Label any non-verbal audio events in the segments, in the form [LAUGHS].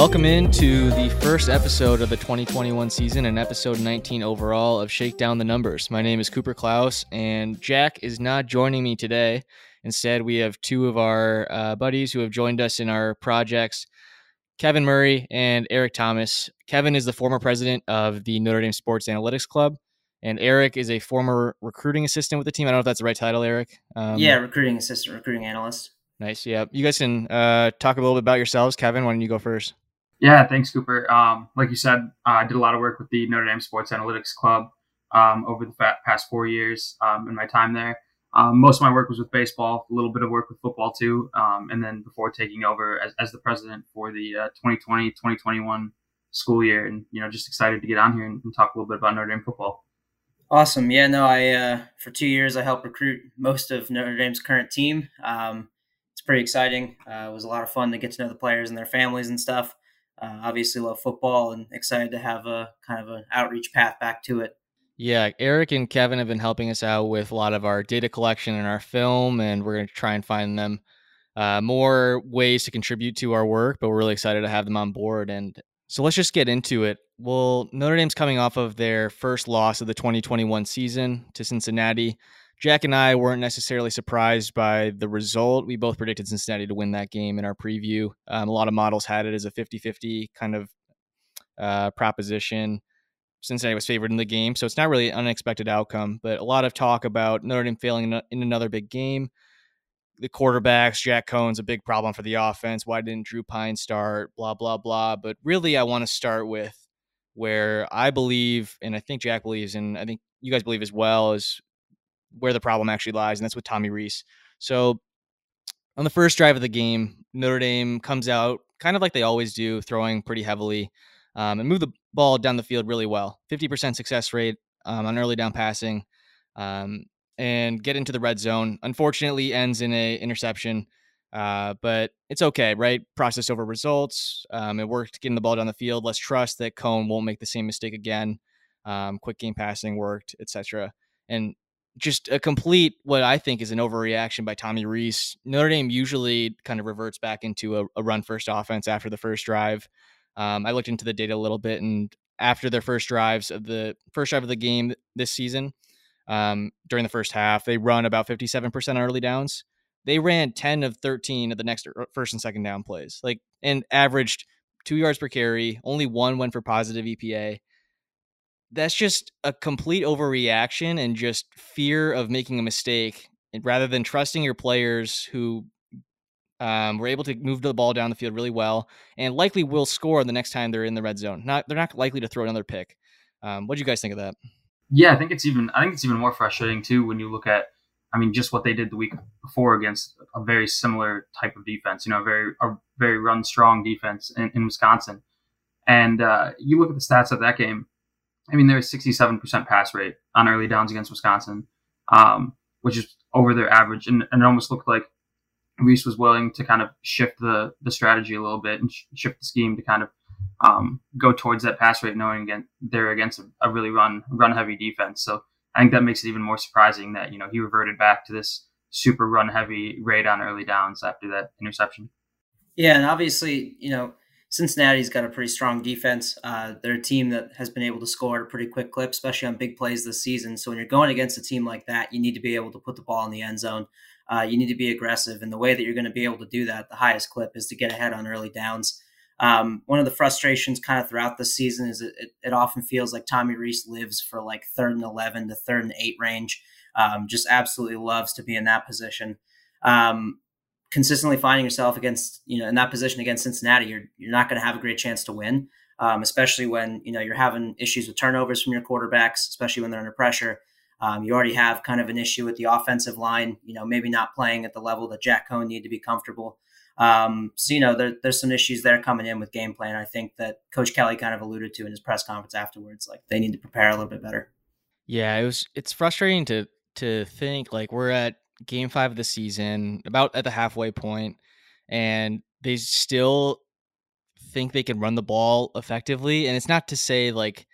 Welcome into the first episode of the 2021 season and episode 19 overall of Shake Down the Numbers. My name is Cooper Klaus, and Jack is not joining me today. Instead, we have two of our uh, buddies who have joined us in our projects Kevin Murray and Eric Thomas. Kevin is the former president of the Notre Dame Sports Analytics Club, and Eric is a former recruiting assistant with the team. I don't know if that's the right title, Eric. Um, yeah, recruiting assistant, recruiting analyst. Nice. Yeah. You guys can uh, talk a little bit about yourselves. Kevin, why don't you go first? Yeah, thanks, Cooper. Um, like you said, uh, I did a lot of work with the Notre Dame Sports Analytics Club um, over the past four years um, in my time there. Um, most of my work was with baseball, a little bit of work with football too, um, and then before taking over as, as the president for the uh, 2020-2021 school year, and you know, just excited to get on here and, and, talk a little bit about Notre Dame football. Awesome. Yeah, no, I uh, for two years I helped recruit most of Notre Dame's current team. Um, it's pretty exciting. Uh, it was a lot of fun to get to know the players and their families and stuff uh, obviously love football and excited to have a kind of an outreach path back to it. Yeah, Eric and Kevin have been helping us out with a lot of our data collection and our film, and we're going to try and find them uh, more ways to contribute to our work. But we're really excited to have them on board. And so let's just get into it. Well, Notre Dame's coming off of their first loss of the 2021 season to Cincinnati. Jack and I weren't necessarily surprised by the result. We both predicted Cincinnati to win that game in our preview. Um, a lot of models had it as a 50 50 kind of uh, proposition. Cincinnati was favored in the game, so it's not really an unexpected outcome, but a lot of talk about Notre Dame failing in another big game. The quarterbacks, Jack Coan's a big problem for the offense. Why didn't Drew Pyne start? Blah, blah, blah. But really, I want to start with where I believe, and I think Jack believes, and I think you guys believe as well, is where the problem actually lies, and that's with Tommy Rees. So on the first drive of the game, Notre Dame comes out kind of like they always do, throwing pretty heavily um, and move the ball down the field really well. 50% success rate um, on early down passing um, and get into the red zone. Unfortunately, ends in a interception. Uh, but it's okay, right? Process over results. Um, it worked getting the ball down the field. Let's trust that Coan won't make the same mistake again. Um, quick game passing worked, etc. And just a complete what I think is an overreaction by Tommy Rees. Notre Dame usually kind of reverts back into a, a run first offense after the first drive. Um, I looked into the data a little bit, and after their first drives of the first drive of the game this season, um, during the first half, they run about 57% on early downs. They ran 10 of 13 of the next er, first and second down plays, like and averaged two yards per carry. Only one went for positive EPA that's just a complete overreaction and just fear of making a mistake rather than trusting your players who um, were able to move the ball down the field really well and likely will score the next time they're in the red zone. Not they're not likely to throw another pick. Um, what do you guys think of that? Yeah, I think it's even I think it's even more frustrating too when you look at I mean just what they did the week before against a very similar type of defense. You know, a very a very run strong defense in, in Wisconsin. And uh, you look at the stats of that game I mean, they're a 67% pass rate on early downs against Wisconsin, um, which is over their average. And, and, it almost looked like Rees was willing to kind of shift the, the strategy a little bit and sh- shift the scheme to kind of um, go towards that pass rate, knowing again they're against a, a really run run heavy defense. So I think that makes it even more surprising that you know he reverted back to this super run heavy raid on early downs after that interception. Yeah, and obviously, you know, Cincinnati's got a pretty strong defense. Uh, they're a team that has been able to score at a pretty quick clip, especially on big plays this season. So when you're going against a team like that, you need to be able to put the ball in the end zone. Uh, you need to be aggressive, and the way that you're going to be able to do that, the highest clip, is to get ahead on early downs. Um, one of the frustrations kind of throughout the season is it, it, it, often feels like Tommy Rees lives for like third and 11 to third and eight range. Um, just absolutely loves to be in that position. Um, consistently finding yourself against you know in that position against Cincinnati, you're you're not going to have a great chance to win. Um, especially when you know you're having issues with turnovers from your quarterbacks, especially when they're under pressure. Um, you already have kind of an issue with the offensive line. You know, maybe not playing at the level that Jack Coan need to be comfortable. Um, so you know, there, there's some issues there coming in with game plan. I think that Coach Kelly kind of alluded to in his press conference afterwards, like they need to prepare a little bit better. Yeah, it was. It's frustrating to to think like we're at game five of the season, about at the halfway point, and they still think they can run the ball effectively. And it's not to say like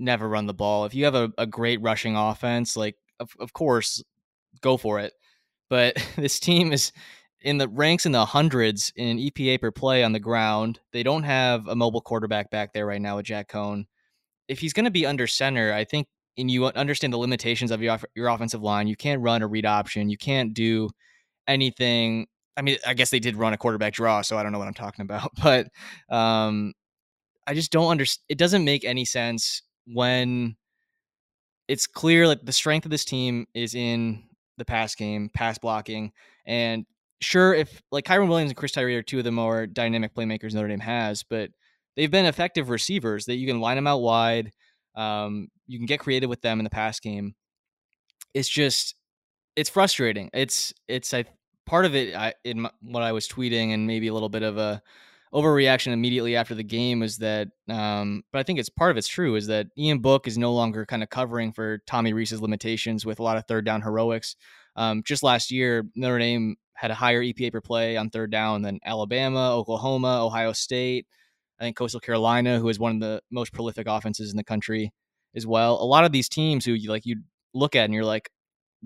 never run the ball. If you have a, a great rushing offense, like of, of course, go for it. But [LAUGHS] this team is in the ranks in the hundreds in EPA per play on the ground. They don't have a mobile quarterback back there right now with Jack Coan. If he's going to be under center, I think, and you understand the limitations of your your offensive line, you can't run a read option. You can't do anything. I mean, I guess they did run a quarterback draw, so I don't know what I'm talking [LAUGHS] about. But um, I just don't understand. It doesn't make any sense when it's clear like the strength of this team is in the pass game, pass blocking, and sure, if like Kyren Williams and Chris Tyree are two of the more dynamic playmakers Notre Dame has, but they've been effective receivers that you can line them out wide. Um, you can get creative with them in the pass game. It's just, it's frustrating. It's, it's, I, part of it I, in my, what I was tweeting and maybe a little bit of a overreaction immediately after the game is that, um, but I think it's part of it's true is that Ian Book is no longer kind of covering for Tommy Rees's limitations with a lot of third down heroics. Um, just last year, Notre Dame had a higher EPA per play on third down than Alabama, Oklahoma, Ohio State. I think Coastal Carolina, who is one of the most prolific offenses in the country as well. A lot of these teams who you like you look at and you're like,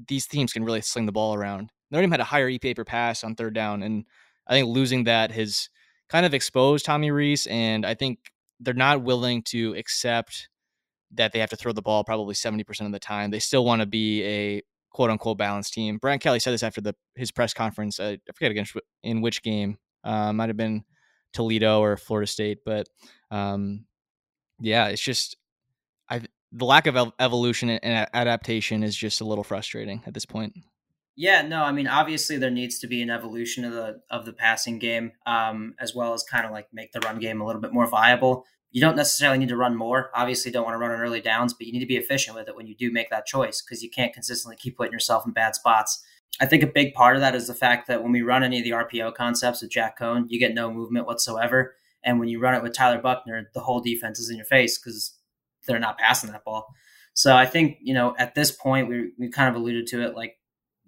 these teams can really sling the ball around. Notre Dame had a higher EPA per pass on third down, and I think losing that has kind of exposed Tommy Rees, and I think they're not willing to accept that they have to throw the ball probably 70% of the time. They still want to be a quote unquote balanced team. Brian Kelly said this after the his press conference. I, I forget against in which game. Uh, might have been Toledo or Florida State, but um, yeah, it's just I the lack of evolution and adaptation is just a little frustrating at this point. Yeah, no, I mean obviously there needs to be an evolution of the of the passing game, um, as well as kind of like make the run game a little bit more viable you don't necessarily need to run more. Obviously, don't want to run on early downs, but you need to be efficient with it when you do make that choice because you can't consistently keep putting yourself in bad spots. I think a big part of that is the fact that when we run any of the RPO concepts with Jack Coan, you get no movement whatsoever. And when you run it with Tyler Buchner, the whole defense is in your face because they're not passing that ball. So I think, you know, at this point, we, we kind of alluded to it like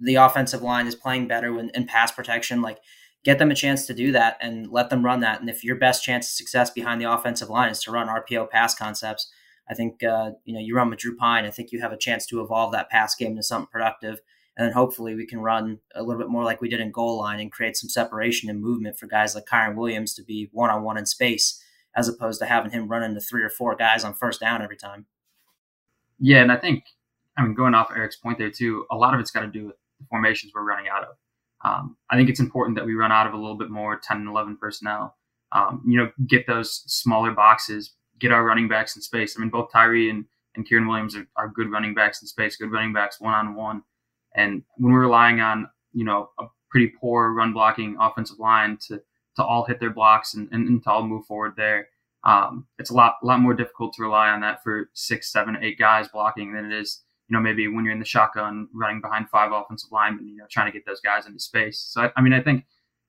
the offensive line is playing better when, in pass protection. Like get them a chance to do that and let them run that. And if your best chance of success behind the offensive line is to run RPO pass concepts, I think uh, you know you run with Drew Pyne. I think you have a chance to evolve that pass game into something productive, and then hopefully we can run a little bit more like we did in goal line and create some separation and movement for guys like Kyren Williams to be one on one in space, as opposed to having him run into three or four guys on first down every time. Yeah, and I think I mean going off Eric's point there too, a lot of it's got to do with the formations we're running out of. Um, I think it's important that we run out of a little bit more 10 and 11 personnel. Um, you know, get those smaller boxes, get our running backs in space. I mean, both Tyree and, and Kyren Williams are, are good running backs in space, good running backs one on one. And when we're relying on, you know, a pretty poor run blocking offensive line to, to all hit their blocks and, and, and to all move forward there, um, it's a lot, a lot more difficult to rely on that for six, seven, eight guys blocking than it is you know, maybe when you're in the shotgun running behind five offensive linemen, you know, trying to get those guys into space. So, I, I mean, I think,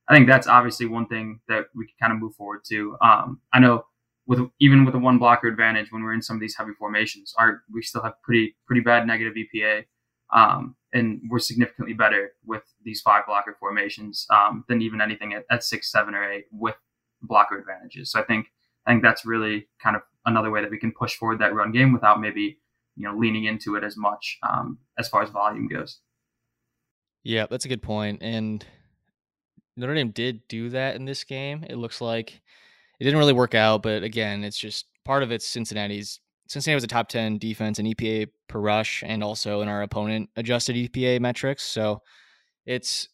I think that's obviously one thing that we can kind of move forward to. Um, I know with even with a one blocker advantage when we're in some of these heavy formations, our we still have pretty pretty bad negative EPA, um, and we're significantly better with these five blocker formations um, than even anything at, at six, seven, or eight with blocker advantages. So I think I think that's really kind of another way that we can push forward that run game without maybe you know leaning into it as much um, as far as volume goes. Yeah, that's a good point. And Notre Dame did do that in this game. It looks like it didn't really work out, but again, it's just part of it's Cincinnati's. Cincinnati was a top ten defense in EPA per rush, and also in our opponent adjusted EPA metrics. So it's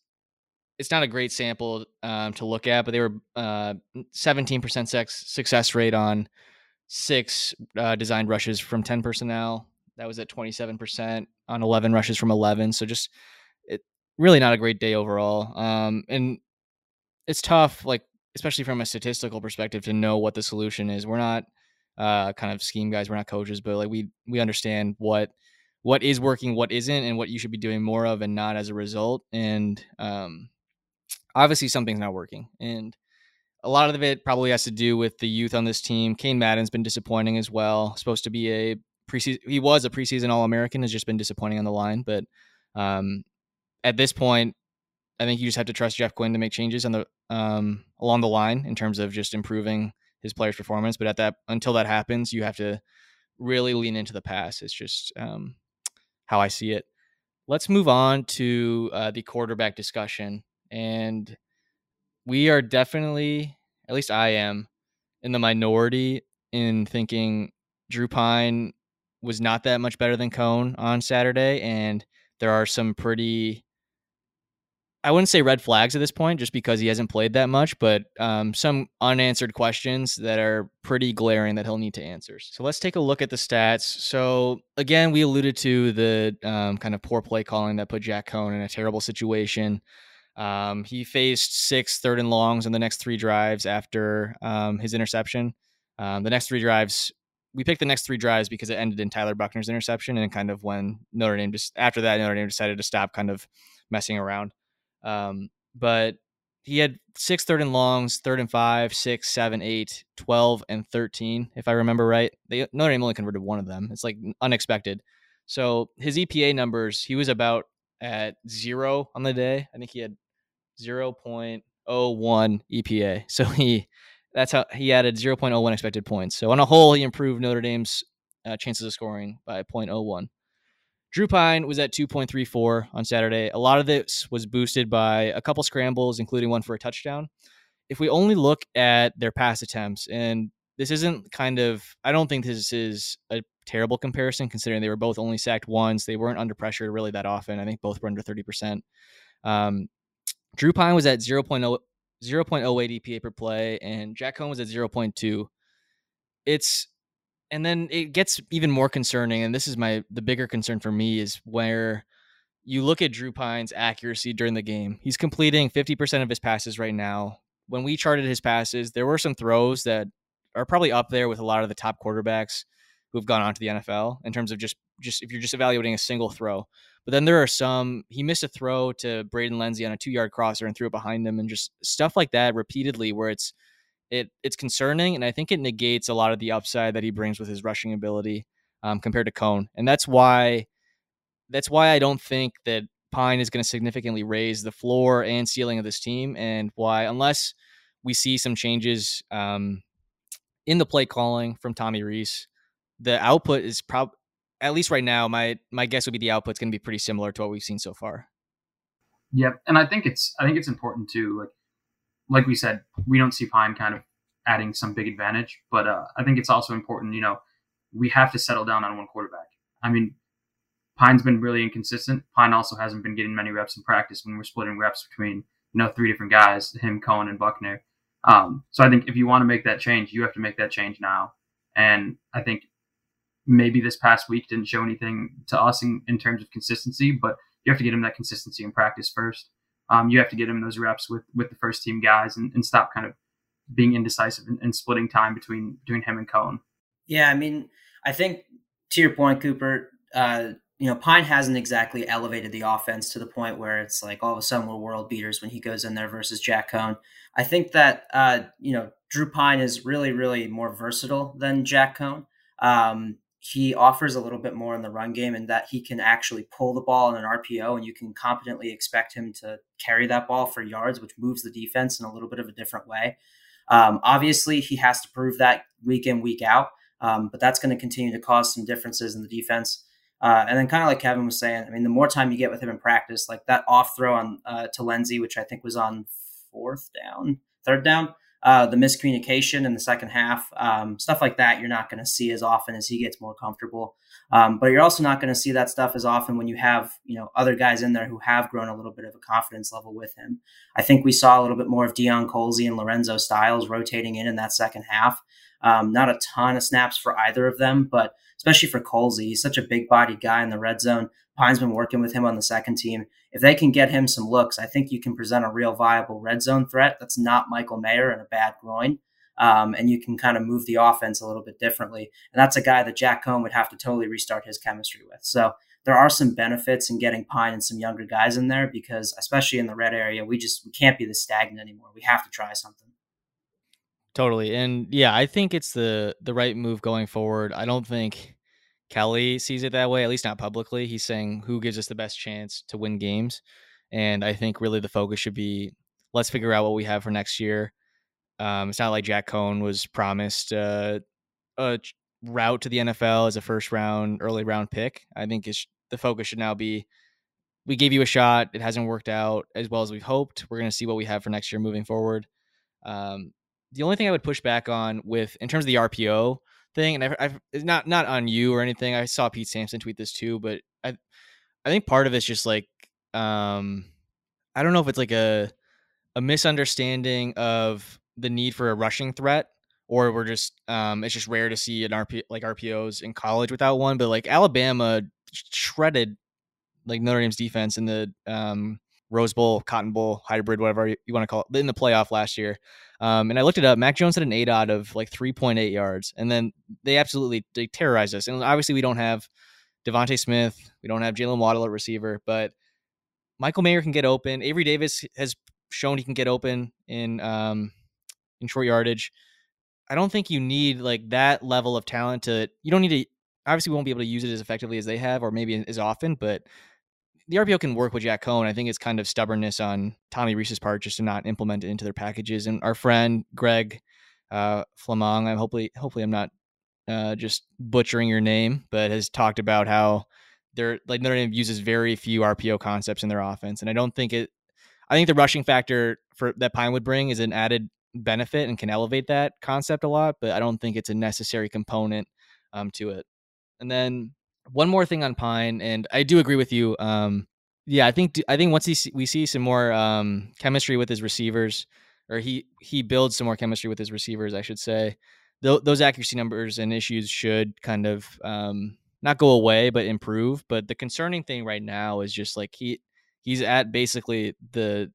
it's not a great sample um, to look at, but they were uh, 17% sex, success rate on six uh, designed rushes from 10 personnel, that was at 27% on 11 rushes from 11. So just it really not a great day overall. Um, and it's tough, like especially from a statistical perspective, to know what the solution is. We're not uh, kind of scheme guys. We're not coaches, but like we we understand what what is working, what isn't, and what you should be doing more of and not as a result. And um, obviously something's not working. And a lot of it probably has to do with the youth on this team. Cain Madden's been disappointing as well. Supposed to be a preseason. He was a preseason All American. Has just been disappointing on the line, but um, at this point, I think you just have to trust Jeff Quinn to make changes on the um, along the line in terms of just improving his players' performance. But at that until that happens, you have to really lean into the pass. It's just um, how I see it. Let's move on to uh, the quarterback discussion, and we are definitely, at least I am, in the minority in thinking Drew Pyne was not that much better than Coan on Saturday, and there are some pretty I wouldn't say red flags at this point, just because he hasn't played that much, but um, some unanswered questions that are pretty glaring that he'll need to answer. So let's take a look at the stats. So again, we alluded to the um, kind of poor play calling that put Jack Coan in a terrible situation. Um, he faced six third and longs in the next three drives after um, his interception. Um, the next three drives, we picked the next three drives because it ended in Tyler Buchner's interception, and kind of when Notre Dame just after that Notre Dame decided to stop kind of messing around. Um, but he had six third and longs, third and five, six, seven, eight, 12, and 13, if I remember right. They Notre Dame only converted one of them. It's like unexpected. So his EPA numbers, he was about at zero on the day. I think he had 0.01 EPA. So he that's how he added 0.01 expected points. So on a whole, he improved Notre Dame's uh, chances of scoring by 0.01. Drew Pyne was at 2.34 on Saturday. A lot of this was boosted by a couple scrambles, including one for a touchdown. If we only look at their pass attempts, and this isn't kind of, I don't think this is a terrible comparison considering they were both only sacked once. They weren't under pressure really that often. I think both were under 30%. Um, Drew Pyne was at 0. 0.0, 0.08 EPA per play, and Jack Coan was at 0.2. It's and then it gets even more concerning and this is my the bigger concern for me is where you look at Drew Pyne's accuracy during the game. He's completing 50% of his passes right now. When we charted his passes, there were some throws that are probably up there with a lot of the top quarterbacks who've gone on to the NFL in terms of just just if you're just evaluating a single throw. But then there are some he missed a throw to Braden Lenzy on a 2-yard crosser and threw it behind him and just stuff like that repeatedly where it's it it's concerning, and I think it negates a lot of the upside that he brings with his rushing ability um, compared to Coan, and that's why that's why I don't think that Pyne is going to significantly raise the floor and ceiling of this team, and why unless we see some changes um, in the play calling from Tommy Rees, the output is probably at least right now. My my guess would be the output's going to be pretty similar to what we've seen so far. Yep, and I think it's I think it's important too. Like like we said, we don't see Pyne kind of adding some big advantage, but uh, I think it's also important. You know, we have to settle down on one quarterback. I mean, Pyne's been really inconsistent. Pyne also hasn't been getting many reps in practice when we're splitting reps between you know three different guys, him, Coan, and Buchner. Um, so I think if you want to make that change, you have to make that change now. And I think maybe this past week didn't show anything to us in, in terms of consistency, but you have to get him that consistency in practice first um, you have to get him those reps with with the first team guys and, and stop kind of being indecisive and, and, splitting time between between him and Coan. Yeah, I mean, I think to your point, Cooper. Uh, you know, Pyne hasn't exactly elevated the offense to the point where it's like all of a sudden we're world beaters when he goes in there versus Jack Coan. I think that uh, you know Drew Pyne is really, really more versatile than Jack Coan. Um, he offers a little bit more in the run game and that he can actually pull the ball in an RPO and you can competently expect him to carry that ball for yards, which moves the defense in a little bit of a different way. Um, obviously, he has to prove that week in, week out, um, but that's going to continue to cause some differences in the defense. Uh, and then, kind of like Kevin was saying, I mean, the more time you get with him in practice, like that off throw on uh, to Lenzy, which I think was on fourth down, third down, uh, the miscommunication in the second half, um, stuff like that, you're not going to see as often as he gets more comfortable. Um, but you're also not going to see that stuff as often when you have you know other guys in there who have grown a little bit of a confidence level with him. I think we saw a little bit more of Deion Colzie and Lorenzo Styles rotating in in that second half. Um, not a ton of snaps for either of them, but especially for Colzie, he's such a big bodied guy in the red zone. Pyne's been working with him on the second team. If they can get him some looks, I think you can present a real viable red zone threat that's not Michael Mayer and a bad groin. Um, and you can kind of move the offense a little bit differently. And that's a guy that Jack Coan would have to totally restart his chemistry with. So there are some benefits in getting Pyne and some younger guys in there because, especially in the red area, we just we can't be this stagnant anymore. We have to try something. Totally, and yeah, I think it's the the right move going forward. I don't think Kelly sees it that way, at least not publicly. He's saying who gives us the best chance to win games. And I think really the focus should be let's figure out what we have for next year. Um, it's not like Jack Coan was promised uh, a route to the NFL as a first round, early round pick. I think the focus should now be we gave you a shot. It hasn't worked out as well as we've hoped. We're going to see what we have for next year moving forward. Um, the only thing I would push back on with in terms of the RPO thing, and I've, I've, it's not not on you or anything. I saw Pete Sampson tweet this too, but I I think part of it's just like um, I don't know if it's like a a misunderstanding of the need for a rushing threat or we're just um, it's just rare to see an RP like RPOs in college without one. But like Alabama shredded like Notre Dame's defense in the um, Rose Bowl, Cotton Bowl, hybrid, whatever you, want to call it, in the playoff last year. Um, and I looked it up. Mac Jones had an ADOT of like 3.8 yards, and then they absolutely they terrorized us. And obviously, we don't have DeVonta Smith, we don't have Jalen Waddle at receiver, but Michael Mayer can get open. Avery Davis has shown he can get open in um, in short yardage. I don't think you need like that level of talent to. You don't need to. Obviously, we won't be able to use it as effectively as they have, or maybe as often. But the RPO can work with Jack Coan. I think it's kind of stubbornness on Tommy Rees's part just to not implement it into their packages. And our friend Greg uh, Flamong, I'm hopefully hopefully I'm not uh, just butchering your name, but has talked about how they're like Notre Dame uses very few RPO concepts in their offense, and I don't think it. I think the rushing factor for that Pyne would bring is an added benefit and can elevate that concept a lot, but I don't think it's a necessary component um, to it. And then one more thing on Pyne, and I do agree with you. Um, yeah, I think I think once he, we see some more um, chemistry with his receivers, or he he builds some more chemistry with his receivers, I should say. Th- those accuracy numbers and issues should kind of um, not go away, but improve. But the concerning thing right now is just like he he's at basically the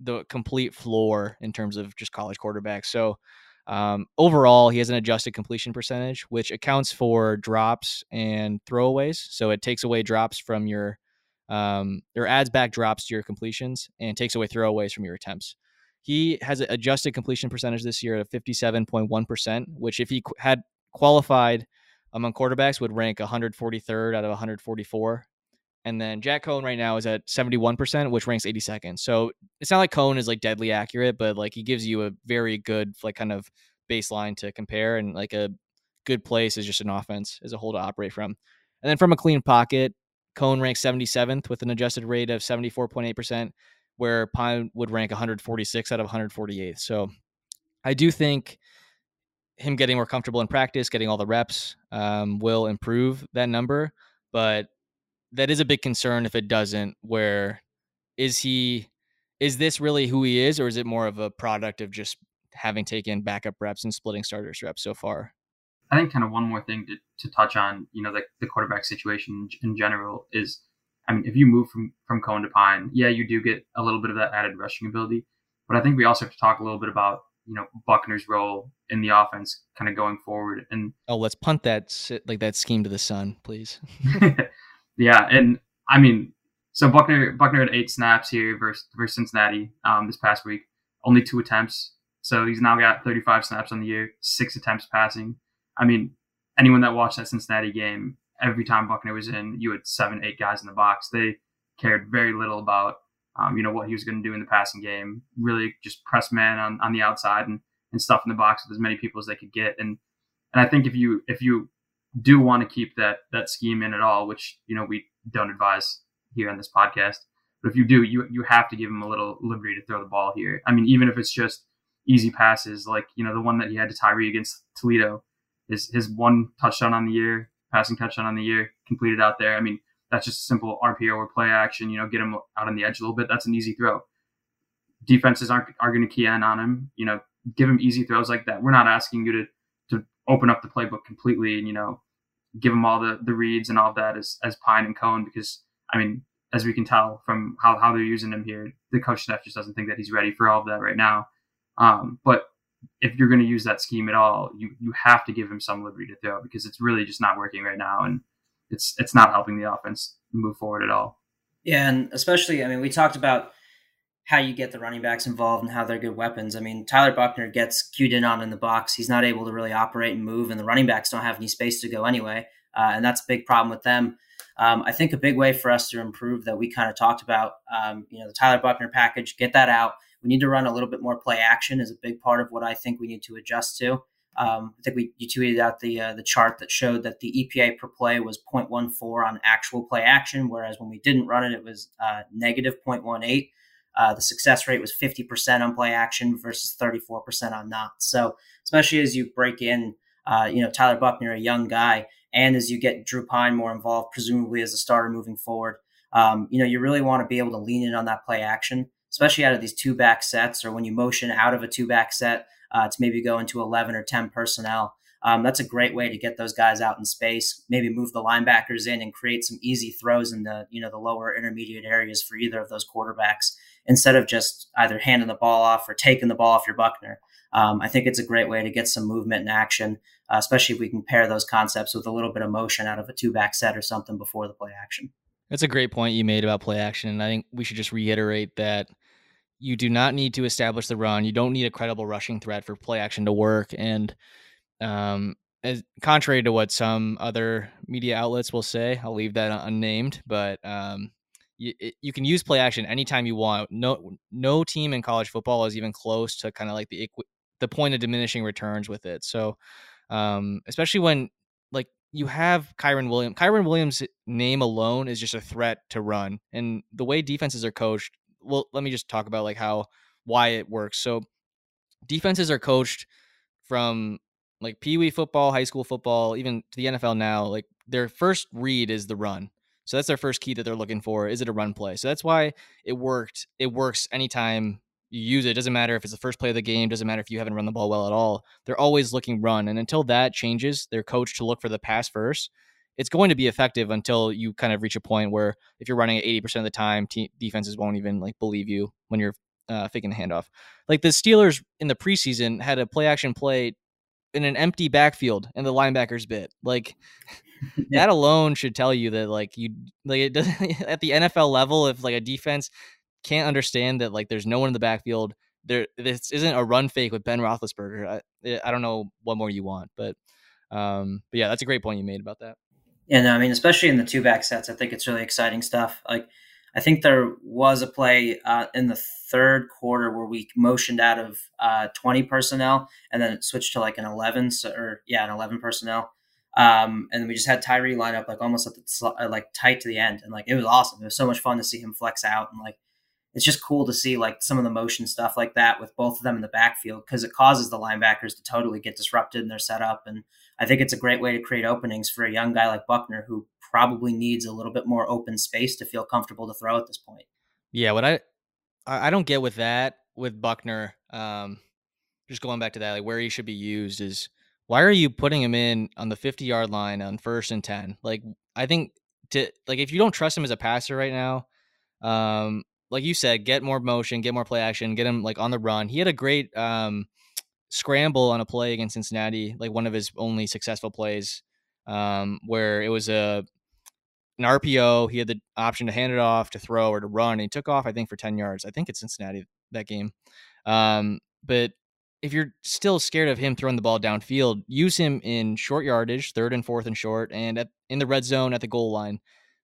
the complete floor in terms of just college quarterbacks. So um, overall, he has an adjusted completion percentage, which accounts for drops and throwaways. So it takes away drops from your um, or adds back drops to your completions and takes away throwaways from your attempts. He has an adjusted completion percentage this year of 57.1%, which if he had qualified among quarterbacks would rank 143rd out of 144 and then Jack Coan right now is at 71%, which ranks 82nd. So it's not like Coan is like deadly accurate, but like he gives you a very good, like kind of baseline to compare and like a good place is just an offense as a whole to operate from. And then from a clean pocket, Coan ranks 77th with an adjusted rate of 74.8%, where Pyne would rank 146 out of 148. So I do think him getting more comfortable in practice, getting all the reps, um, will improve that number. But that is a big concern if it doesn't. Where is he? Is this really who he is, or is it more of a product of just having taken backup reps and splitting starters reps so far? I think kind of one more thing to, to touch on, you know, the, the quarterback situation in general is, I mean, if you move from from Coan to Pyne, yeah, you do get a little bit of that added rushing ability, but I think we also have to talk a little bit about you know Buchner's role in the offense, kind of going forward. And oh, let's punt that like that scheme to the sun, please. [LAUGHS] [LAUGHS] Yeah, and I mean, so Buchner Buchner had eight snaps here versus versus Cincinnati um, this past week, only two attempts. So he's now got 35 snaps on the year, six attempts passing. I mean, anyone that watched that Cincinnati game, every time Buchner was in, you had seven, eight guys in the box. They cared very little about, um, you know, what he was going to do in the passing game. Really, just press man on, on the outside and, and stuff in the box with as many people as they could get. And and I think if you if you do want to keep that that scheme in at all, which you know we don't advise here on this podcast. But if you do, you you have to give him a little liberty to throw the ball here. I mean, even if it's just easy passes, like you know the one that he had to Tyree against Toledo, his his one touchdown on the year, passing touchdown on the year, completed out there. I mean, that's just a simple RPO or play action. You know, get him out on the edge a little bit. That's an easy throw. Defenses aren't are going to key in on him. You know, give him easy throws like that. We're not asking you to open up the playbook completely and you know give them all the the reads and all that as as Pyne and Coan because I mean as we can tell from how, how they're using him here, the coach staff just doesn't think that he's ready for all of that right now. Um, but if you're going to use that scheme at all, you you have to give him some liberty to throw because it's really just not working right now, and it's it's not helping the offense move forward at all. Yeah, and especially, I mean, we talked about how you get the running backs involved and how they're good weapons. I mean, Tyler Buchner gets cued in on in the box. He's not able to really operate and move, and the running backs don't have any space to go anyway. uh, and that's a big problem with them. Um, I think a big way for us to improve that we kind of talked about, um, you know, the Tyler Buchner package, get that out. We need to run a little bit more play action is a big part of what I think we need to adjust to. Um, I think we you tweeted out the uh, the chart that showed that the EPA per play was 0.14 on actual play action, whereas when we didn't run it, it was uh, negative 0.18. Uh, the success rate was 50% on play action versus 34% on not. So especially as you break in, uh, you know Tyler Buchner, a young guy, and as you get Drew Pyne more involved, presumably as a starter moving forward, um, you know you really want to be able to lean in on that play action, especially out of these two back sets or when you motion out of a two back set uh, to maybe go into 11 or 10 personnel. Um, that's a great way to get those guys out in space. Maybe move the linebackers in and create some easy throws in the you know the lower intermediate areas for either of those quarterbacks instead of just either handing the ball off or taking the ball off your Buchner. Um, I think it's a great way to get some movement and action, uh, especially if we can pair those concepts with a little bit of motion out of a two back set or something before the play action. That's a great point you made about play action. And I think we should just reiterate that you do not need to establish the run. You don't need a credible rushing threat for play action to work. And um, as contrary to what some other media outlets will say, I'll leave that unnamed. But um, you, you can use play action anytime you want. No, no team in college football is even close to kind of like the the point of diminishing returns with it. So, um, especially when like you have Kyren Williams, Kyren Williams' name alone is just a threat to run, and the way defenses are coached, well, let me just talk about like how why it works. So defenses are coached from like pee wee football, high school football, even to the NFL now. Like their first read is the run. So that's their first key that they're looking for. Is it a run play? So that's why it worked. It works anytime you use it. it. Doesn't matter if it's the first play of the game. Doesn't matter if you haven't run the ball well at all. They're always looking run. And until that changes, their coach to look for the pass first it's going to be effective until you kind of reach a point where if you're running at 80% of the time, defenses won't even like believe you when you're uh, faking the handoff. Like the Steelers in the preseason had a play action play in an empty backfield and the linebackers bit. Like [LAUGHS] that alone should tell you that like you like it doesn't [LAUGHS] at the NFL level if like a defense can't understand that like there's no one in the backfield. There, this isn't a run fake with Ben Roethlisberger. I, I don't know what more you want, but um, but yeah, that's a great point you made about that. Yeah, no, I mean, especially in the two back sets, I think it's really exciting stuff. Like, I think there was a play uh, in the third quarter where we motioned out of uh, 20 personnel and then it switched to like an 11, so, or yeah, an 11 personnel. Um, and we just had Tyree line up like almost at the uh, like tight to the end, and like it was awesome. It was so much fun to see him flex out, and like it's just cool to see like some of the motion stuff like that with both of them in the backfield because it causes the linebackers to totally get disrupted in their setup and I think it's a great way to create openings for a young guy like Buchner who probably needs a little bit more open space to feel comfortable to throw at this point. Yeah, what I I don't get with that with Buchner, um, just going back to that, like where he should be used is why are you putting him in on the 50 yard line on first and 10? Like, I think to like if you don't trust him as a passer right now, um, like you said, get more motion, get more play action, get him like on the run. He had a great um scramble on a play against Cincinnati, like one of his only successful plays, um, where it was a an RPO. He had the option to hand it off, to throw, or to run. And he took off, I think, for ten yards. I think it's Cincinnati that game. Um, but if you're still scared of him throwing the ball downfield, use him in short yardage, third and fourth and short, and at, in the red zone at the goal line,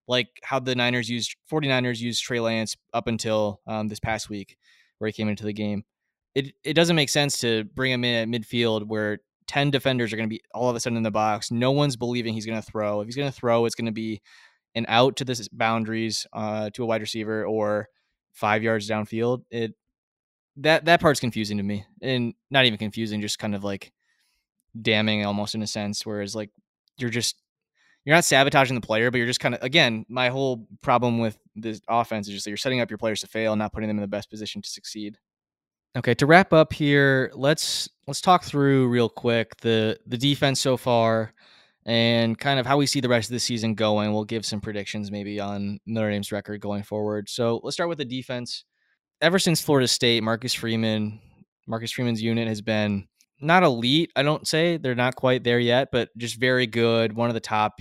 like how the Niners used 49ers used Trey Lance up until um, this past week, where he came into the game it it doesn't make sense to bring him in at midfield where 10 defenders are going to be all of a sudden in the box. No one's believing he's going to throw. If he's going to throw, it's going to be an out to the boundaries uh, to a wide receiver or five yards downfield. It that that part's confusing to me, and not even confusing, just kind of like damning almost in a sense. Whereas like you're just you're not sabotaging the player, but you're just kind of again my whole problem with this offense is just that you're setting up your players to fail, not putting them in the best position to succeed. Okay, to wrap up here, let's let's talk through real quick the the defense so far and kind of how we see the rest of the season going. We'll give some predictions maybe on Notre Dame's record going forward. So let's start with the defense. Ever since Florida State, Marcus Freeman, Marcus Freeman's unit has been not elite. I don't say they're not quite there yet, but just very good. One of the top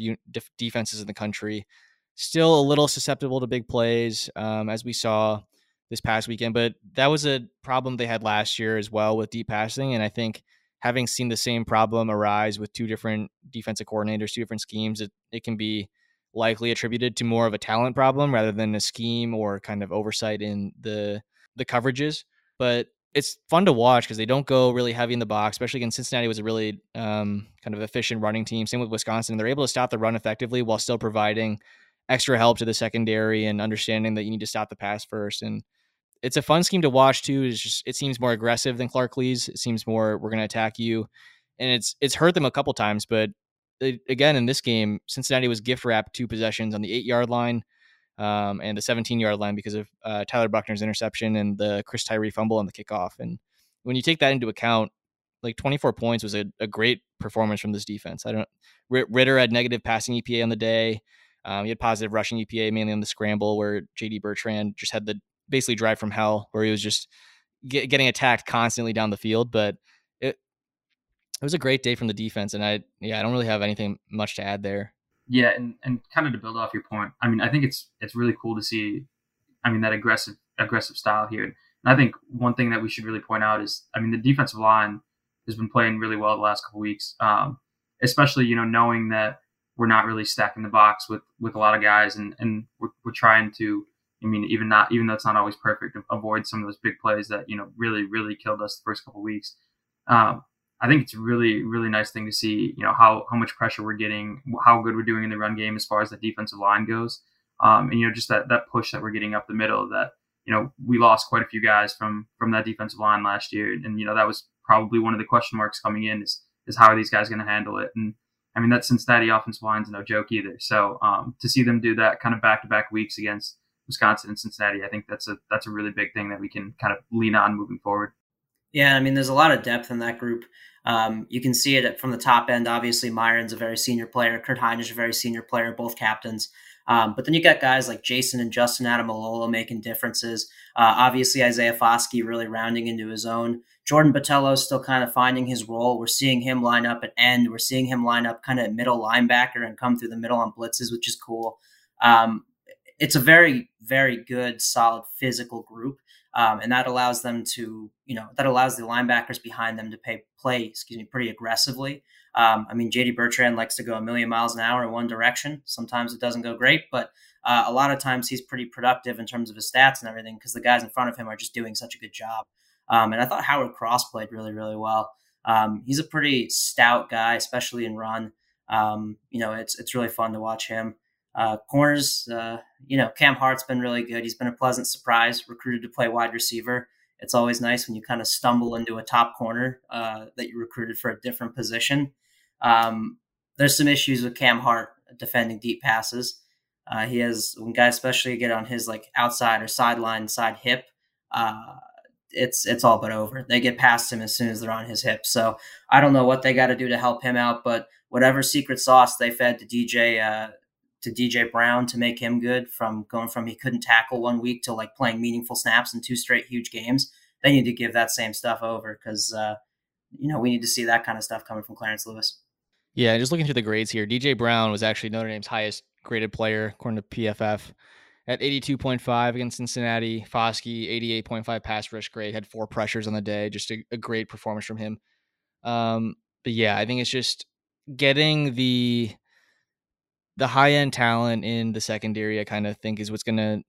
defenses in the country. Still a little susceptible to big plays, um, as we saw this past weekend, but that was a problem they had last year as well with deep passing. And I think having seen the same problem arise with two different defensive coordinators, two different schemes, it, it can be likely attributed to more of a talent problem rather than a scheme or kind of oversight in the the coverages. But it's fun to watch because they don't go really heavy in the box, especially against Cincinnati was a really um, kind of efficient running team. Same with Wisconsin. They're able to stop the run effectively while still providing extra help to the secondary and understanding that you need to stop the pass first. And it's a fun scheme to watch too. It's just it seems more aggressive than Clark Lea's. It seems more we're going to attack you, and it's it's hurt them a couple times. But it, again, in this game, Cincinnati was gift wrapped two possessions on the eight yard line um, and the 17 yard line because of uh, Tyler Buchner's interception and the Chris Tyree fumble on the kickoff. And when you take that into account, like 24 points was a, a great performance from this defense. I don't Ridder had negative passing EPA on the day. Um, he had positive rushing EPA mainly on the scramble where JD Bertrand just had the basically drive from hell where he was just get, getting attacked constantly down the field. But it it was a great day from the defense, and I yeah I don't really have anything much to add there. Yeah, and, and kind of to build off your point, I mean I think it's it's really cool to see, I mean that aggressive aggressive style here. And I think one thing that we should really point out is I mean the defensive line has been playing really well the last couple weeks, um, especially you know knowing that we're not really stacking the box with with a lot of guys, and and we're, we're trying to I mean, even not even though it's not always perfect, avoid some of those big plays that you know really really killed us the first couple weeks. Um, I think it's a really really nice thing to see. You know how how much pressure we're getting, how good we're doing in the run game as far as the defensive line goes, um, and you know just that that push that we're getting up the middle. That you know we lost quite a few guys from from that defensive line last year, and you know that was probably one of the question marks coming in is is how are these guys going to handle it and I mean, that Cincinnati offensive line's no joke either. So um, to see them do that kind of back to back weeks against Wisconsin and Cincinnati, I think that's a that's a really big thing that we can kind of lean on moving forward. Yeah, I mean, there's a lot of depth in that group. Um, you can see it from the top end. Obviously, Myron's a very senior player. Kurt Hinish is a very senior player, both captains. Um, but then you got guys like Jason and Justin Ademilola making differences. Uh, obviously, Isaiah Foskey really rounding into his own. Jordan Botelho still kind of finding his role. We're seeing him line up at end. We're seeing him line up kind of middle linebacker and come through the middle on blitzes, which is cool. Um, it's a very very good solid physical group um, and that allows them to you know that allows the linebackers behind them to pay, play excuse me pretty aggressively. Um, i mean jd bertrand likes to go a million miles an hour in one direction. Sometimes it doesn't go great but uh, a lot of times he's pretty productive in terms of his stats and everything because the guys in front of him are just doing such a good job. Um, and i thought howard cross played really really well. Um, he's a pretty stout guy especially in run. Um, you know it's it's really fun to watch him uh, corners, uh, you know, Cam Hart's been really good. He's been a pleasant surprise, recruited to play wide receiver. It's always nice when you kind of stumble into a top corner uh, that you recruited for a different position. Um, there's some issues with Cam Hart defending deep passes. Uh, he has when guys especially get on his like outside or sideline side hip, uh, it's it's all but over. They get past him as soon as they're on his hip. So I don't know what they got to do to help him out, but whatever secret sauce they fed to DJ uh, to DJ Brown to make him good from going from he couldn't tackle one week to like playing meaningful snaps in two straight huge games. They need to give that same stuff over because uh, you know we need to see that kind of stuff coming from Clarence Lewis. Yeah, just looking through the grades here, DJ Brown was actually Notre Dame's highest graded player according to PFF at 82.5 against Cincinnati. Foskey 88.5 pass rush grade had four pressures on the day. Just a, a great performance from him. Um, but yeah, I think it's just getting the the high end talent in the secondary, I kind of think is what's going to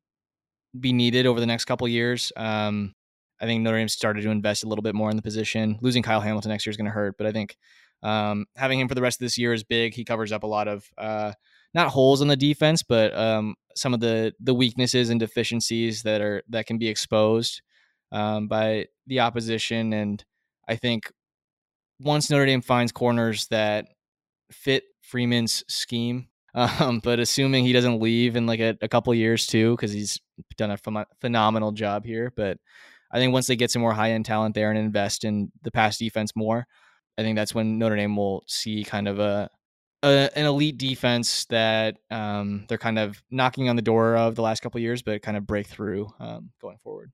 be needed over the next couple years. Um, I think Notre Dame started to invest a little bit more in the position. Losing Kyle Hamilton next year is going to hurt, but I think um, having him for the rest of this year is big. He covers up a lot of uh, not holes on the defense, but um, some of the the weaknesses and deficiencies that are that can be exposed um, by the opposition. And I think once Notre Dame finds corners that fit Freeman's scheme, um, but assuming he doesn't leave in like a, a couple years too, because he's done a ph- phenomenal job here. But I think once they get some more high end talent there and invest in the pass defense more, I think that's when Notre Dame will see kind of a, a an elite defense that um, they're kind of knocking on the door of the last couple years, but kind of break through um, going forward.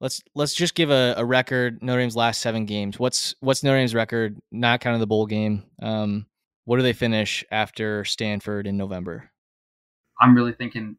Let's let's just give a, a, record. Notre Dame's last seven games. What's what's Notre Dame's record? Not counting the bowl game. Um, what do they finish after Stanford in November? I'm really thinking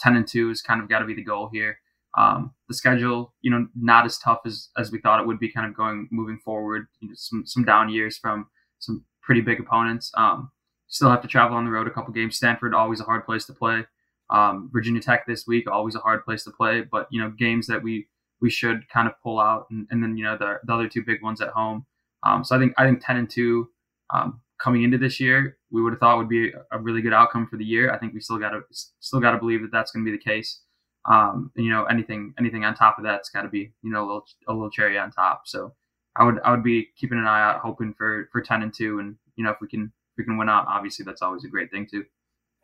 10 and 2 has kind of got to be the goal here. Um, the schedule, you know, not as tough as, as we thought it would be kind of going moving forward. You know, some, some down years from some pretty big opponents. Um, still have to travel on the road a couple games. Stanford, always a hard place to play. Um, Virginia Tech this week, always a hard place to play. But, you know, games that we, we should kind of pull out. And, and then, you know, the, the other two big ones at home. Um, so I think, I think 10 and 2 um, coming into this year, we would have thought would be a really good outcome for the year. I think we still got to still got to believe that that's going to be the case. Um, and, you know, anything anything on top of that's got to be you know a little a little cherry on top. So I would I would be keeping an eye out, hoping for for ten and two, and you know if we can if we can win out, obviously that's always a great thing too.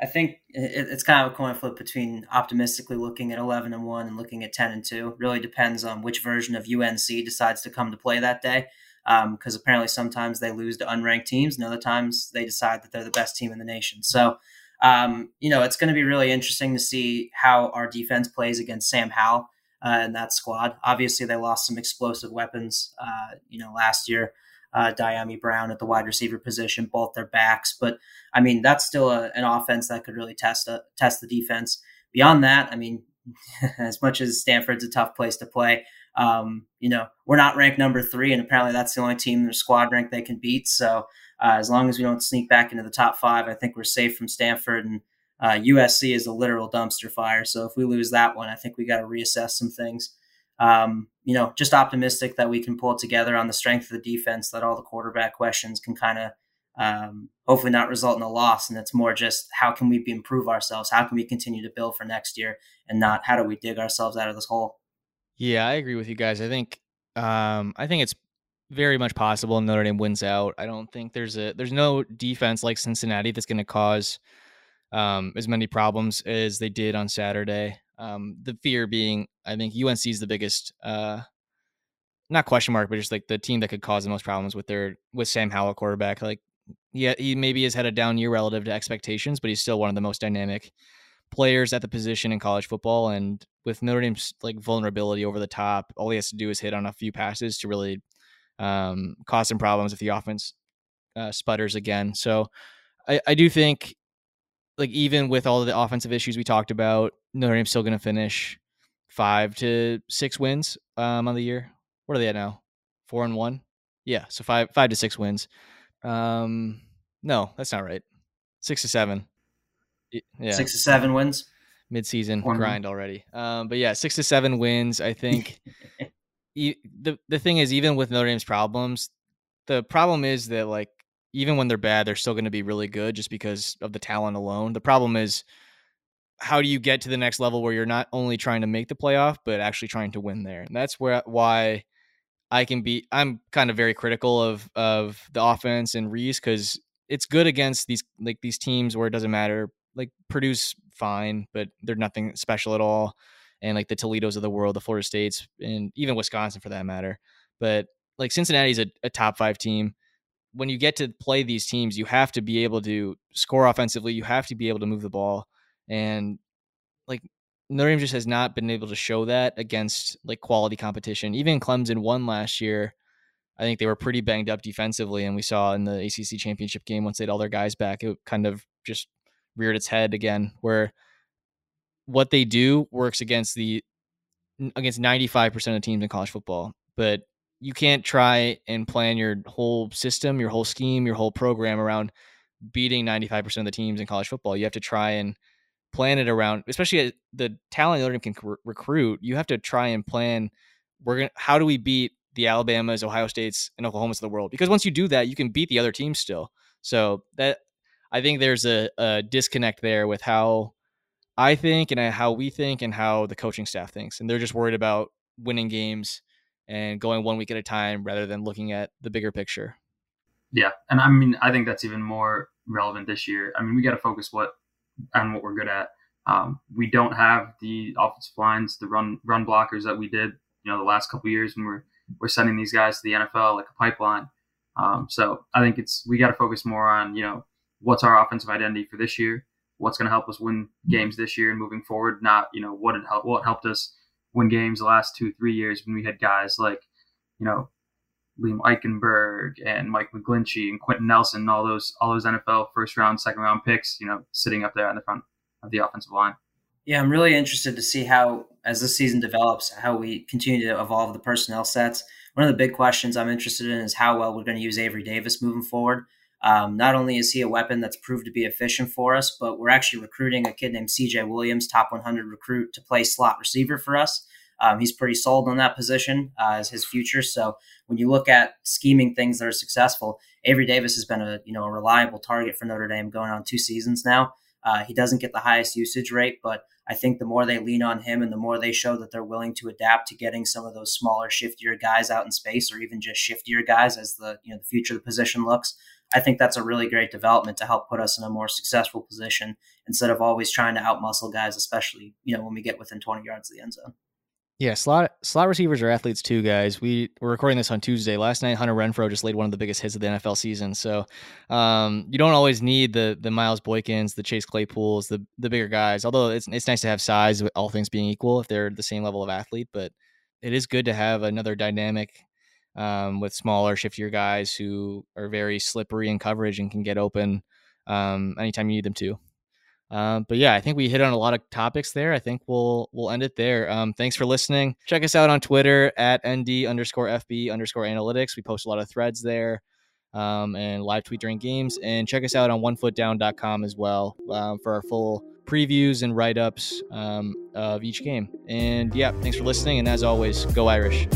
I think it's kind of a coin flip between optimistically looking at 11 and 1 and looking at 10 and 2. Really depends on which version of UNC decides to come to play that day because um, apparently sometimes they lose to unranked teams and other times they decide that they're the best team in the nation. So, um, you know, it's going to be really interesting to see how our defense plays against Sam Howell uh, and that squad. Obviously, they lost some explosive weapons, uh, you know, last year. Uh, Dyami Brown at the wide receiver position, both their backs. But I mean, that's still a, an offense that could really test a, test the defense. Beyond that, I mean, [LAUGHS] as much as Stanford's a tough place to play, um, you know, we're not ranked number three, and apparently that's the only team in their squad rank they can beat. So uh, as long as we don't sneak back into the top five, I think we're safe from Stanford. And uh, USC is a literal dumpster fire. So if we lose that one, I think we got to reassess some things. Um, you know, just optimistic that we can pull it together on the strength of the defense, that all the quarterback questions can kind of um, hopefully not result in a loss. And it's more just how can we improve ourselves? How can we continue to build for next year and not how do we dig ourselves out of this hole? Yeah, I agree with you guys. I think um, I think it's very much possible Notre Dame wins out. I don't think there's a there's no defense like Cincinnati that's going to cause um, as many problems as they did on Saturday. Um, the fear being, I think UNC is the biggest, uh, not question mark, but just like the team that could cause the most problems with their with Sam Howell quarterback. Like, yeah, he maybe has had a down year relative to expectations, but he's still one of the most dynamic players at the position in college football. And with Notre Dame's like vulnerability over the top, all he has to do is hit on a few passes to really um, cause some problems if the offense uh, sputters again. So I, I do think like even with all of the offensive issues we talked about, Notre Dame's still going to finish five to six wins um, on the year. What are they at now? Four and one. Yeah, so five five to six wins. Um, no, that's not right. Six to seven. Yeah, six to seven wins. midseason grind already. Um, but yeah, six to seven wins. I think. [LAUGHS] the the thing is, even with Notre Dame's problems, the problem is that like even when they're bad, they're still going to be really good just because of the talent alone. The problem is how do you get to the next level where you're not only trying to make the playoff but actually trying to win there? And that's where why I can be I'm kind of very critical of of the offense and Rees cuz it's good against these like these teams where it doesn't matter. Like Purdue's fine, but they're nothing special at all. And like the Toledos of the world, the Florida States, and even Wisconsin for that matter. But like Cincinnati's a, a top five team when you get to play these teams, you have to be able to score offensively. You have to be able to move the ball, and like Notre Dame just has not been able to show that against like quality competition. Even Clemson won last year. I think they were pretty banged up defensively, and we saw in the ACC championship game once they had all their guys back, it kind of just reared its head again. Where what they do works against the against ninety five percent of teams in college football, but you can't try and plan your whole system, your whole scheme, your whole program around beating 95% of the teams in college football. You have to try and plan it around, especially the talent Notre Dame can recruit. You have to try and plan. We're gonna. How do we beat the Alabamas, Ohio States, and Oklahomas of the world? Because once you do that, you can beat the other teams still. So that I think there's a, a disconnect there with how I think and how we think and how the coaching staff thinks, and they're just worried about winning games and going one week at a time rather than looking at the bigger picture. Yeah, and I mean, I think that's even more relevant this year. I mean, we got to focus what on what we're good at. Um, we don't have the offensive lines, the run run blockers that we did, you know, the last couple years when we're we're sending these guys to the NFL like a pipeline. Um, so I think it's we got to focus more on you know what's our offensive identity for this year, what's going to help us win games this year and moving forward, not you know what it helped what helped us win games the last two, three years when we had guys like, you know, Liam Eichenberg and Mike McGlinchey and Quenton Nelson, and all those all those NFL first round, second round picks, you know, sitting up there on the front of the offensive line. Yeah, I'm really interested to see how, as this season develops, how we continue to evolve the personnel sets. One of the big questions I'm interested in is how well we're going to use Avery Davis moving forward. Um, not only is he a weapon that's proved to be efficient for us, but we're actually recruiting a kid named CJ Williams, top 100 recruit, to play slot receiver for us. Um, he's pretty sold on that position uh, as his future. So when you look at scheming things that are successful, Avery Davis has been a you know a reliable target for Notre Dame going on two seasons now. Uh, he doesn't get the highest usage rate, but I think the more they lean on him and the more they show that they're willing to adapt to getting some of those smaller, shiftier guys out in space, or even just shiftier guys as the you know the future of the position looks, I think that's a really great development to help put us in a more successful position instead of always trying to outmuscle guys, especially you know when we get within 20 yards of the end zone. Yeah, slot slot receivers are athletes too, guys. We were recording this on Tuesday. Last night, Hunter Renfrow just laid one of the biggest hits of the NFL season. So um, you don't always need the the Miles Boykins, the Chase Claypools, the the bigger guys. Although it's it's nice to have size, with all things being equal, if they're the same level of athlete. But it is good to have another dynamic um, with smaller, shiftier guys who are very slippery in coverage and can get open um, anytime you need them to. Um, but yeah, I think we hit on a lot of topics there. I think we'll we'll end it there. Um, thanks for listening. Check us out on Twitter at nd underscore fb underscore analytics. We post a lot of threads there um, and live tweet during games. And check us out on onefootdown.com as well um, for our full previews and write ups um, of each game. And yeah, thanks for listening. And as always, go Irish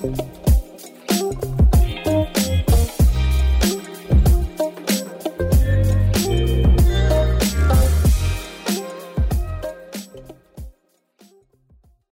thank you